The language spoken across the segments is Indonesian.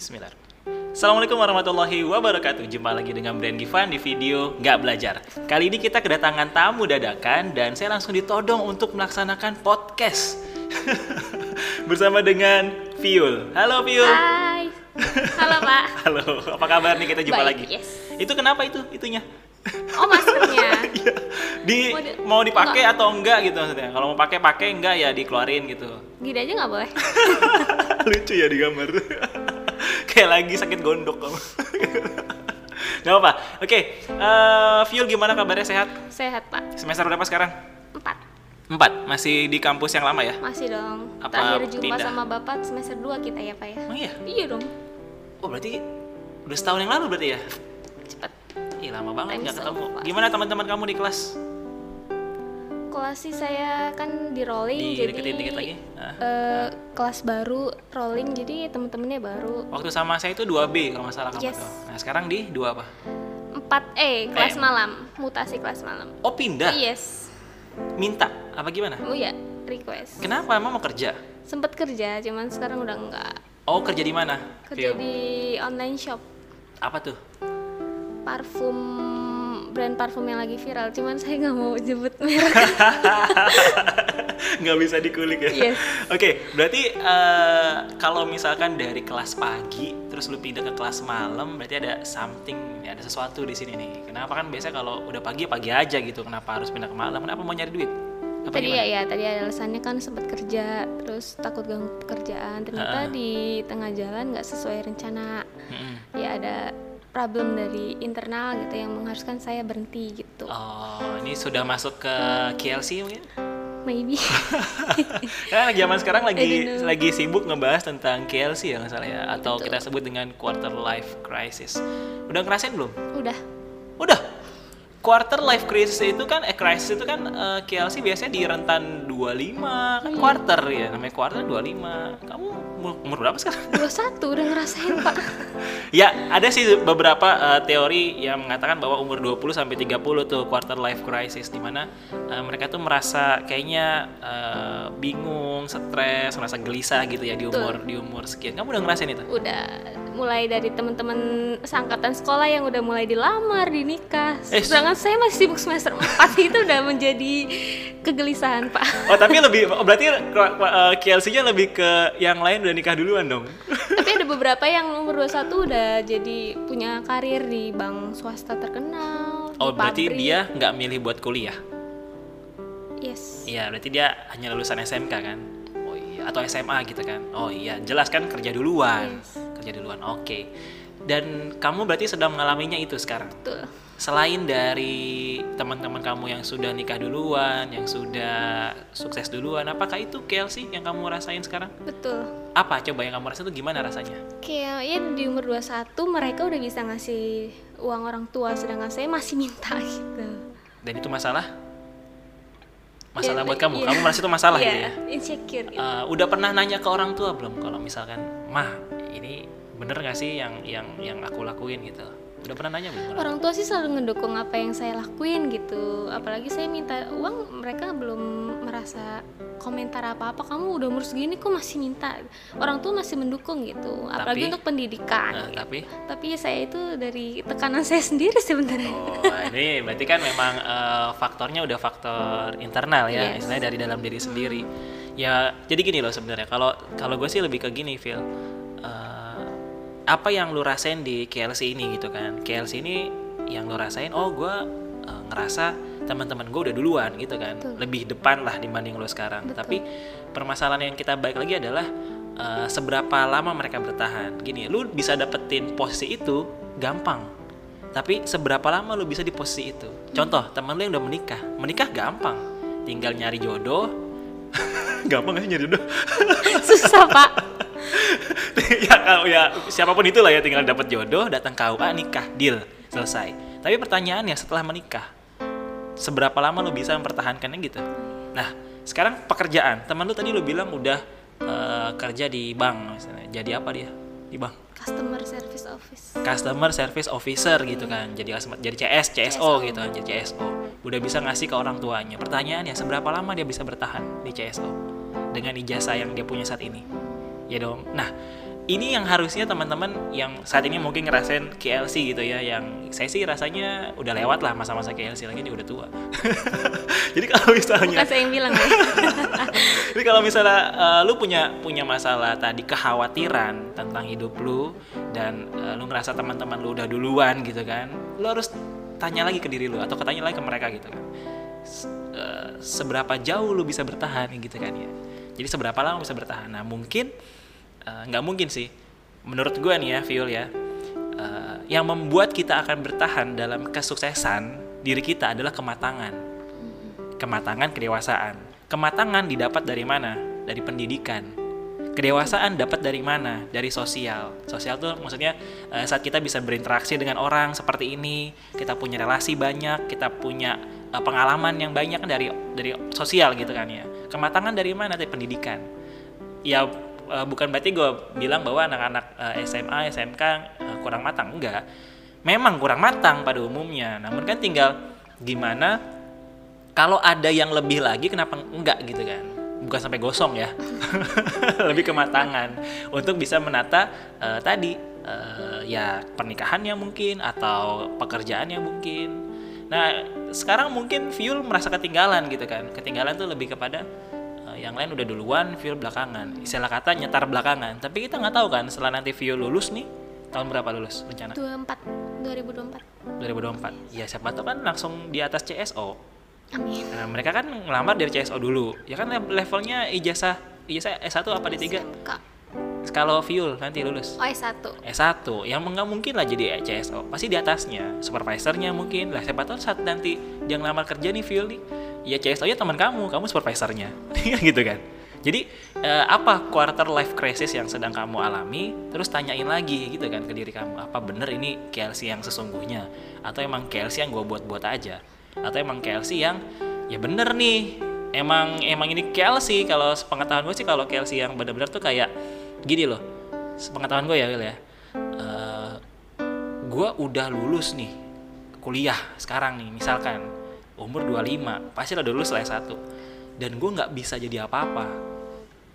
Bismillah. Assalamualaikum warahmatullahi wabarakatuh. Jumpa lagi dengan Brand Givan di video Nggak Belajar. Kali ini kita kedatangan tamu dadakan dan saya langsung ditodong untuk melaksanakan podcast bersama dengan Viul. Halo Viul. Hai. Halo Pak. Halo. Apa kabar nih kita jumpa Baik, lagi? yes. Itu kenapa itu itunya? Oh maskernya. Iya. di Mau di- mau dipakai enggak. atau enggak gitu maksudnya. Kalau mau pakai pakai enggak ya dikeluarin gitu. Gini aja nggak boleh. Lucu ya di gambar. Kayak lagi sakit gondok kamu. Gak apa. Oke, eh, Viul gimana kabarnya sehat? Sehat Pak. Semester berapa sekarang? Empat. Empat. Masih di kampus yang lama ya? Masih dong. Apa Terakhir jumpa pindah? sama Bapak semester 2 kita ya Pak ya. Emang iya? Iya dong. Oh berarti udah setahun yang lalu berarti ya? Cepet. Ih lama banget nggak ketemu. Gimana teman-teman kamu di kelas? Kelas sih saya kan di rolling jadi Dideketin dikit lagi. Ah. eh, kelas baru rolling jadi temen-temennya baru Waktu sama saya itu 2B kalau nggak salah kamu Yes. tuh. Nah sekarang di 2 apa? 4 E kelas Eh. malam mutasi kelas malam Oh pindah? yes Minta? Apa gimana? oh ya request Kenapa? Emang mau kerja? sempet kerja cuman sekarang udah enggak Oh kerja di mana? kerja Viul? di online shop Apa tuh? parfum brand parfum yang lagi viral cuman saya nggak mau nyebut merek nggak bisa dikulik ya. Yes. Oke, berarti eh, kalau misalkan dari kelas pagi terus lu pindah ke kelas malam, berarti ada something, ada sesuatu di sini nih. Kenapa kan biasa kalau udah pagi ya pagi aja gitu. Kenapa harus pindah ke malam? Kenapa mau nyari duit? Apa tadi gimana? ya ya tadi ada alasannya kan sempat kerja terus takut ganggu pekerjaan ternyata Ha-ha. di tengah jalan nggak sesuai rencana Mm-mm. ya ada problem dari internal gitu yang mengharuskan saya berhenti gitu Oh, ini sudah masuk ke KLC mungkin? maybe Karena zaman sekarang lagi lagi sibuk ngebahas tentang KLC ya nggak salah ya, atau Betul. kita sebut dengan quarter life crisis. Udah ngerasain belum? Udah. Quarter life crisis itu kan eh crisis itu kan eh, KLC biasanya di rentan 25 kan quarter ya namanya quarter 25. Kamu umur, umur berapa sekarang? 21 udah ngerasain pak ya, ada sih beberapa eh, teori yang mengatakan bahwa umur 20 sampai 30 tuh quarter life crisis di mana eh, mereka tuh merasa kayaknya eh, bingung, stres, merasa gelisah gitu ya di umur di umur sekian. Kamu udah ngerasain itu? udah mulai dari teman-teman seangkatan sekolah yang udah mulai dilamar, dinikah. Eh, Sedangkan saya masih sibuk semester 4 itu udah menjadi kegelisahan, Pak. Oh, tapi lebih oh, berarti eh, KLC-nya lebih ke yang lain udah nikah duluan dong. Tapi ada beberapa yang umur 21 udah jadi punya karir di bank swasta terkenal. Oh, di berarti pabrik. dia nggak milih buat kuliah? Yes. Iya, berarti dia hanya lulusan SMK kan? Oh iya, atau SMA gitu kan? Oh iya, jelas kan kerja duluan. Yes. Kerja duluan, oke. Dan kamu berarti sedang mengalaminya itu sekarang? Betul. Selain dari teman-teman kamu yang sudah nikah duluan, yang sudah sukses duluan, apakah itu KLC yang kamu rasain sekarang? Betul. Apa coba yang kamu rasain itu gimana rasanya? Kayak ya di umur 21 mereka udah bisa ngasih uang orang tua sedangkan saya masih minta gitu. Dan itu masalah? Masalah Ya, buat kamu? iya. Kamu merasa itu masalah Iya, gitu ya? insecure gitu. Eh, udah pernah nanya ke orang tua belum kalau misalkan mah ini bener gak sih yang yang yang aku lakuin gitu udah pernah nanya belum Orang tua sih selalu ngedukung apa yang saya lakuin gitu. Apalagi saya minta uang, mereka belum merasa komentar apa-apa. Kamu udah umur segini kok masih minta. Orang tua masih mendukung gitu. Apalagi Tapi- untuk pendidikan. Nah, gitu. tapi Tapi saya itu dari tekanan saya sendiri sebenarnya. oh ini berarti kan memang eh, faktornya udah faktor internal ya Yes. istilahnya dari dalam diri sendiri ya jadi gini loh sebenarnya kalau kalau gue sih lebih ke gini Phil Eh, apa yang lu rasain di KLC ini gitu kan. KLC ini yang lu rasain oh gue eh, ngerasa teman-teman gue udah duluan gitu kan. Betul. lebih depan lah dibanding lu sekarang. Betul. tapi permasalahan yang kita balik lagi adalah eh, seberapa lama mereka bertahan. Gini lu bisa dapetin posisi itu gampang. Tapi seberapa lama lu bisa di posisi itu? Contoh teman lu yang udah menikah. Menikah gampang. Tinggal nyari jodoh. Gampang gak sih nyari jodoh? Susah pak. ya kalau ya siapa pun itulah ya tinggal dapat jodoh datang KUA nikah deal selesai. Tapi pertanyaannya setelah menikah seberapa lama lu bisa mempertahankannya gitu? Nah sekarang pekerjaan teman lu tadi lu bilang udah eh, kerja di bank misalnya. Jadi apa dia di bank? Customer Service Office. customer service officer gitu kan. Jadi customer- jadi CS CSO CSO. gitu kan jadi CSO udah bisa ngasih ke orang tuanya. Pertanyaannya seberapa lama dia bisa bertahan di CSO dengan ijazah yang dia punya saat ini ya dong. Nah ini yang harusnya teman-teman yang saat ini mungkin ngerasain KLC gitu ya yang saya sih rasanya udah lewat lah masa-masa KLC lagi dia udah tua. Jadi kalau misalnya Bukan saya yang bilang ya. jadi kalau misalnya uh, lu punya punya masalah tadi kekhawatiran tentang hidup lu dan uh, lu ngerasa teman-teman lu udah duluan gitu kan lu harus tanya lagi ke diri lu atau ketanya lagi ke mereka gitu kan. S- uh, seberapa jauh lu bisa bertahan gitu kan ya. Jadi seberapa lama bisa bertahan. Nah mungkin uh, nggak mungkin sih. Menurut gue nih ya Viol ya uh, yang membuat kita akan bertahan dalam kesuksesan diri kita adalah kematangan. Kematangan kedewasaan. Kematangan didapat dari mana? Dari pendidikan. Kedewasaan dapat dari mana? Dari sosial. Sosial tuh maksudnya eh, saat kita bisa berinteraksi dengan orang seperti ini kita punya relasi banyak kita punya eh, pengalaman yang banyak dari dari sosial gitu kan ya. Kematangan dari mana? Dari pendidikan. Ya eh, bukan berarti gue bilang bahwa anak-anak eh, SMA SMK eh, kurang matang. Enggak. Memang kurang matang pada umumnya. Namun kan tinggal gimana kalau ada yang lebih lagi kenapa enggak gitu kan? Bukan sampai gosong ya. Lebih kematangan. Untuk bisa menata eh, tadi eh, ya pernikahannya mungkin atau pekerjaannya mungkin. Nah sekarang mungkin Fuel merasa ketinggalan gitu kan. Ketinggalan tuh lebih kepada yang lain udah duluan Fuel belakangan istilah kata nyetar belakangan tapi kita nggak tahu kan setelah nanti Fuel lulus nih tahun berapa lulus rencana 24 2024. 2024 ya siapa tahu kan langsung di atas CSO Amin. Nah, mereka kan ngelamar dari CSO dulu. Ya kan le- levelnya ijazah ijazah S1 apa D3? SMK. Kalau Fuel nanti lulus. Oh, S1. S1 yang nggak mungkin lah jadi CSO pasti di atasnya supervisornya mungkin lah siapa tahu saat nanti dia ngelamar kerja nih Fuel nih ya CSO nya teman kamu kamu supervisornya. Gitu kan. Jadi eh, apa quarter life crisis yang sedang kamu alami terus tanyain lagi gitu kan ke diri kamu apa bener ini KLC yang sesungguhnya? Atau emang KLC yang gue buat-buat aja? Atau emang KLC yang ya bener nih emang emang ini KLC kalau sepengetahuan gue sih kalau KLC yang bener-bener tuh kayak gini loh sepengetahuan gue ya Wil ya. Eh, gue udah lulus nih kuliah sekarang nih misalkan umur 25 pasti udah lulus lah S1 dan gue nggak bisa jadi apa-apa.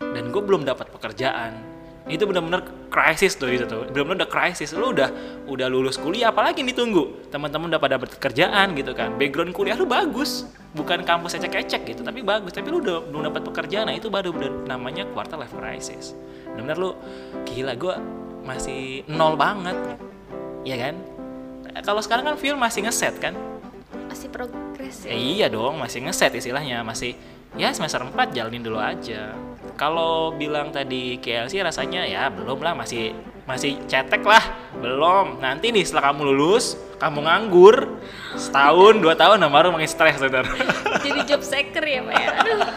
Dan gue belum dapat pekerjaan. Itu benar-benar krisis tuh itu tuh. Benar-benar udah krisis. Lu udah udah lulus kuliah apalagi ditunggu teman-teman udah pada dapat kerjaan gitu kan. Background kuliah lu bagus. Bukan kampus ecek-ecek gitu tapi bagus. Tapi lu udah belum dapat pekerjaan. Nah itu baru udah namanya quarter life crisis. Benar-benar lu gila gue masih nol banget. Ya kan? Kalau sekarang kan film masih ngeset kan Masih progres Ya ya. iya dong, masih ngeset istilahnya, masih ya semester 4 jalanin dulu aja. Kalau bilang tadi KLC rasanya ya belum lah, masih masih cetek lah, belum. Nanti nih setelah kamu lulus, kamu nganggur setahun, dua tahun, nah baru makin stres saudara. Jadi job seeker ya, Pak ya. Aduh.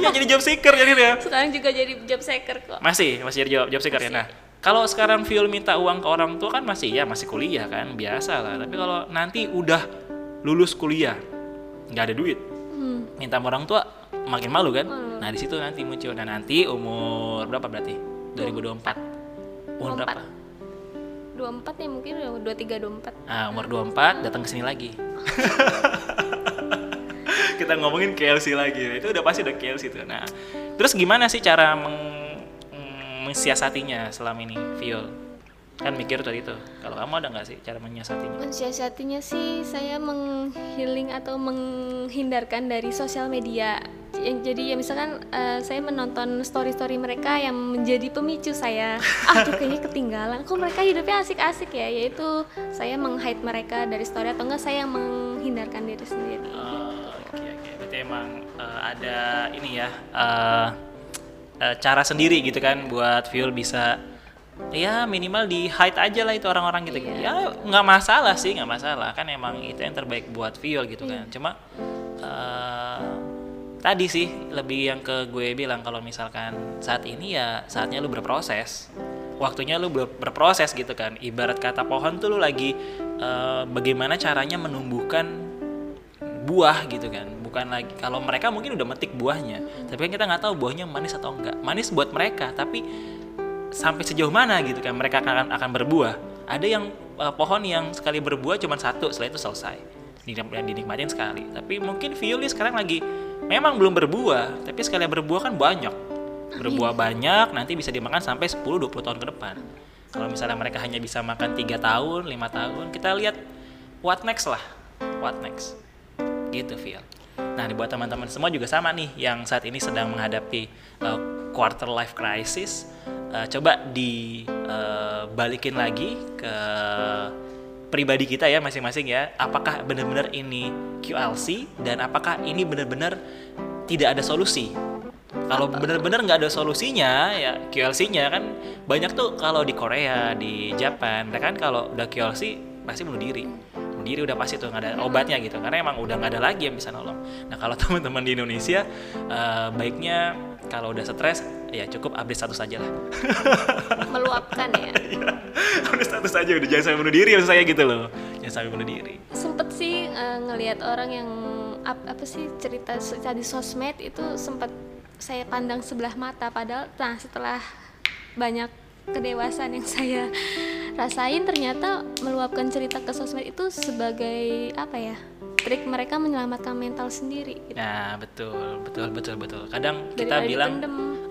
Iya jadi job seeker jadi ya. Sekarang juga jadi job seeker kok. Masih, masih jadi job, job seeker ya. Nah, kalau sekarang Viol minta uang ke orang tua kan masih ya masih kuliah kan, biasa lah. Tapi kalau nanti udah lulus kuliah, nggak ada duit, Hmm. minta sama orang tua makin malu kan? Malu. Nah di situ nanti muncul. Nah nanti umur berapa berarti? 2024. Umur 24. berapa? 24 ya mungkin udah 23 24. Nah umur 24 datang ke sini lagi. Kita ngomongin KLC lagi. Itu udah pasti udah KLC tuh. Nah terus gimana sih cara meng- mensiasatinya selama ini, Viol? Kan mikir tadi itu. Kalau kamu ada nggak sih cara menyiasatinya? Mensiasatinya sih saya menghealing atau menghindarkan dari sosial media. Yang jadi ya misalkan eh, saya menonton story-story mereka yang menjadi pemicu saya. Aduh kayaknya ketinggalan. Kok mereka hidupnya asik-asik ya? Yaitu saya meng-hide mereka dari story atau enggak saya yang menghindarkan diri sendiri. Oh, Oke oke, berarti emang eh, ada ini ya eh, cara sendiri gitu kan buat Viol bisa ya minimal di hide aja lah itu orang-orang gitu. Iya. Ya nggak masalah sih nggak masalah. Kan emang itu yang terbaik buat Viol gitu kan. Cuma eh, tadi sih lebih yang ke gue bilang kalau misalkan saat ini ya saatnya lu berproses. Waktunya lu ber- berproses gitu kan. Ibarat kata pohon tuh lu lagi eh, bagaimana caranya menumbuhkan buah gitu kan. Bukan lagi kalau mereka mungkin udah metik buahnya. Tapi kan kita nggak tahu buahnya manis atau enggak. Manis buat mereka tapi sampai sejauh mana gitu kan mereka akan akan berbuah. Ada yang eh, pohon yang sekali berbuah cuma satu setelah itu selesai. Dan dinikmatin sekali. Tapi mungkin Violi sekarang lagi memang belum berbuah tapi sekali berbuah kan banyak. Berbuah banyak nanti bisa dimakan sampai 10-20 tahun ke depan. Kalau misalnya mereka hanya bisa makan tiga tahun lima tahun kita lihat what next lah. What next? Gitu Phil nah buat teman-teman semua juga sama nih yang saat ini sedang menghadapi uh, quarter life crisis uh, coba dibalikin uh, lagi ke pribadi kita ya masing-masing ya. Apakah benar-benar ini QLC dan apakah ini benar-benar tidak ada solusi? Kalau benar-benar nggak ada solusinya ya QLC-nya kan banyak tuh. Kalau di Korea di Japan mereka kan? Kalau udah QLC pasti bunuh diri. Bunuh diri udah pasti tuh nggak ada obatnya gitu. Karena emang udah nggak ada lagi yang bisa nolong. Nah kalau teman-teman di Indonesia uh, baiknya kalau udah stres ya cukup update status saja lah. Meluapkan ya. Iya, update status saja udah jangan sampai bunuh diri maksud saya gitu loh. Jangan sampai bunuh diri. Sempet sih uh, ngelihat orang yang apa, apa sih cerita cerita di sosmed itu sempat saya pandang sebelah mata. Padahal nah setelah banyak kedewasaan yang saya rasain ternyata meluapkan cerita ke sosmed itu sebagai apa ya trik mereka menyelamatkan mental sendiri gitu. nah betul betul betul betul. Kadang Dari kita bilang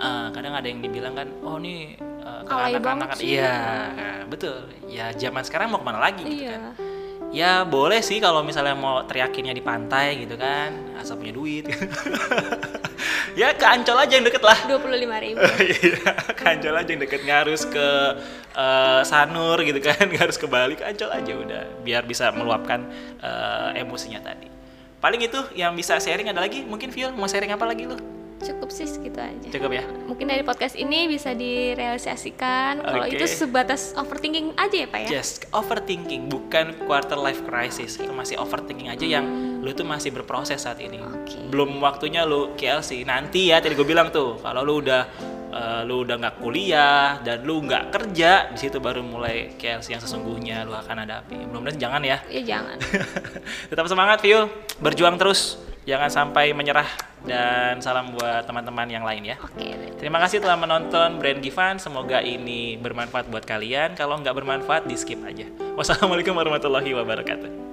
uh, kadang ada yang dibilang kan oh nih uh, anak-anak. iya nah, betul. Ya zaman sekarang mau ke mana lagi gitu iya. kan ya boleh sih kalau misalnya mau teriakinnya di pantai gitu kan asal punya duit. Ya ke Ancol aja yang deket lah. Dua puluh lima ribu. Iya ke Ancol aja yang deket. Nggak harus ke uh, Sanur gitu kan nggak harus ke Bali. Ke Ancol aja udah biar bisa meluapkan uh, emosinya tadi. Paling itu yang bisa sharing ada lagi? Mungkin Phil mau sharing apa lagi lo cukup sih segitu aja. Cukup ya. Mungkin dari podcast ini bisa direalisasikan kalau itu sebatas overthinking aja ya pak ya? Just overthinking bukan quarter life crisis. Itu masih overthinking aja yang hmm. lu tuh masih berproses saat ini. Okay. belum waktunya lu KLC nanti ya tadi gue bilang tuh kalau lu udah uh, lu udah nggak kuliah dan lu nggak kerja di situ baru mulai KLC yang sesungguhnya lu akan hadapi. Belum tentu jangan ya. Iya jangan. Tetap semangat Vio berjuang terus jangan sampai menyerah dan salam buat teman-teman yang lain ya. Oke. Terima kasih telah menonton Brand Givan. Semoga ini bermanfaat buat kalian. Kalau nggak bermanfaat, di skip aja. Wassalamualaikum warahmatullahi wabarakatuh.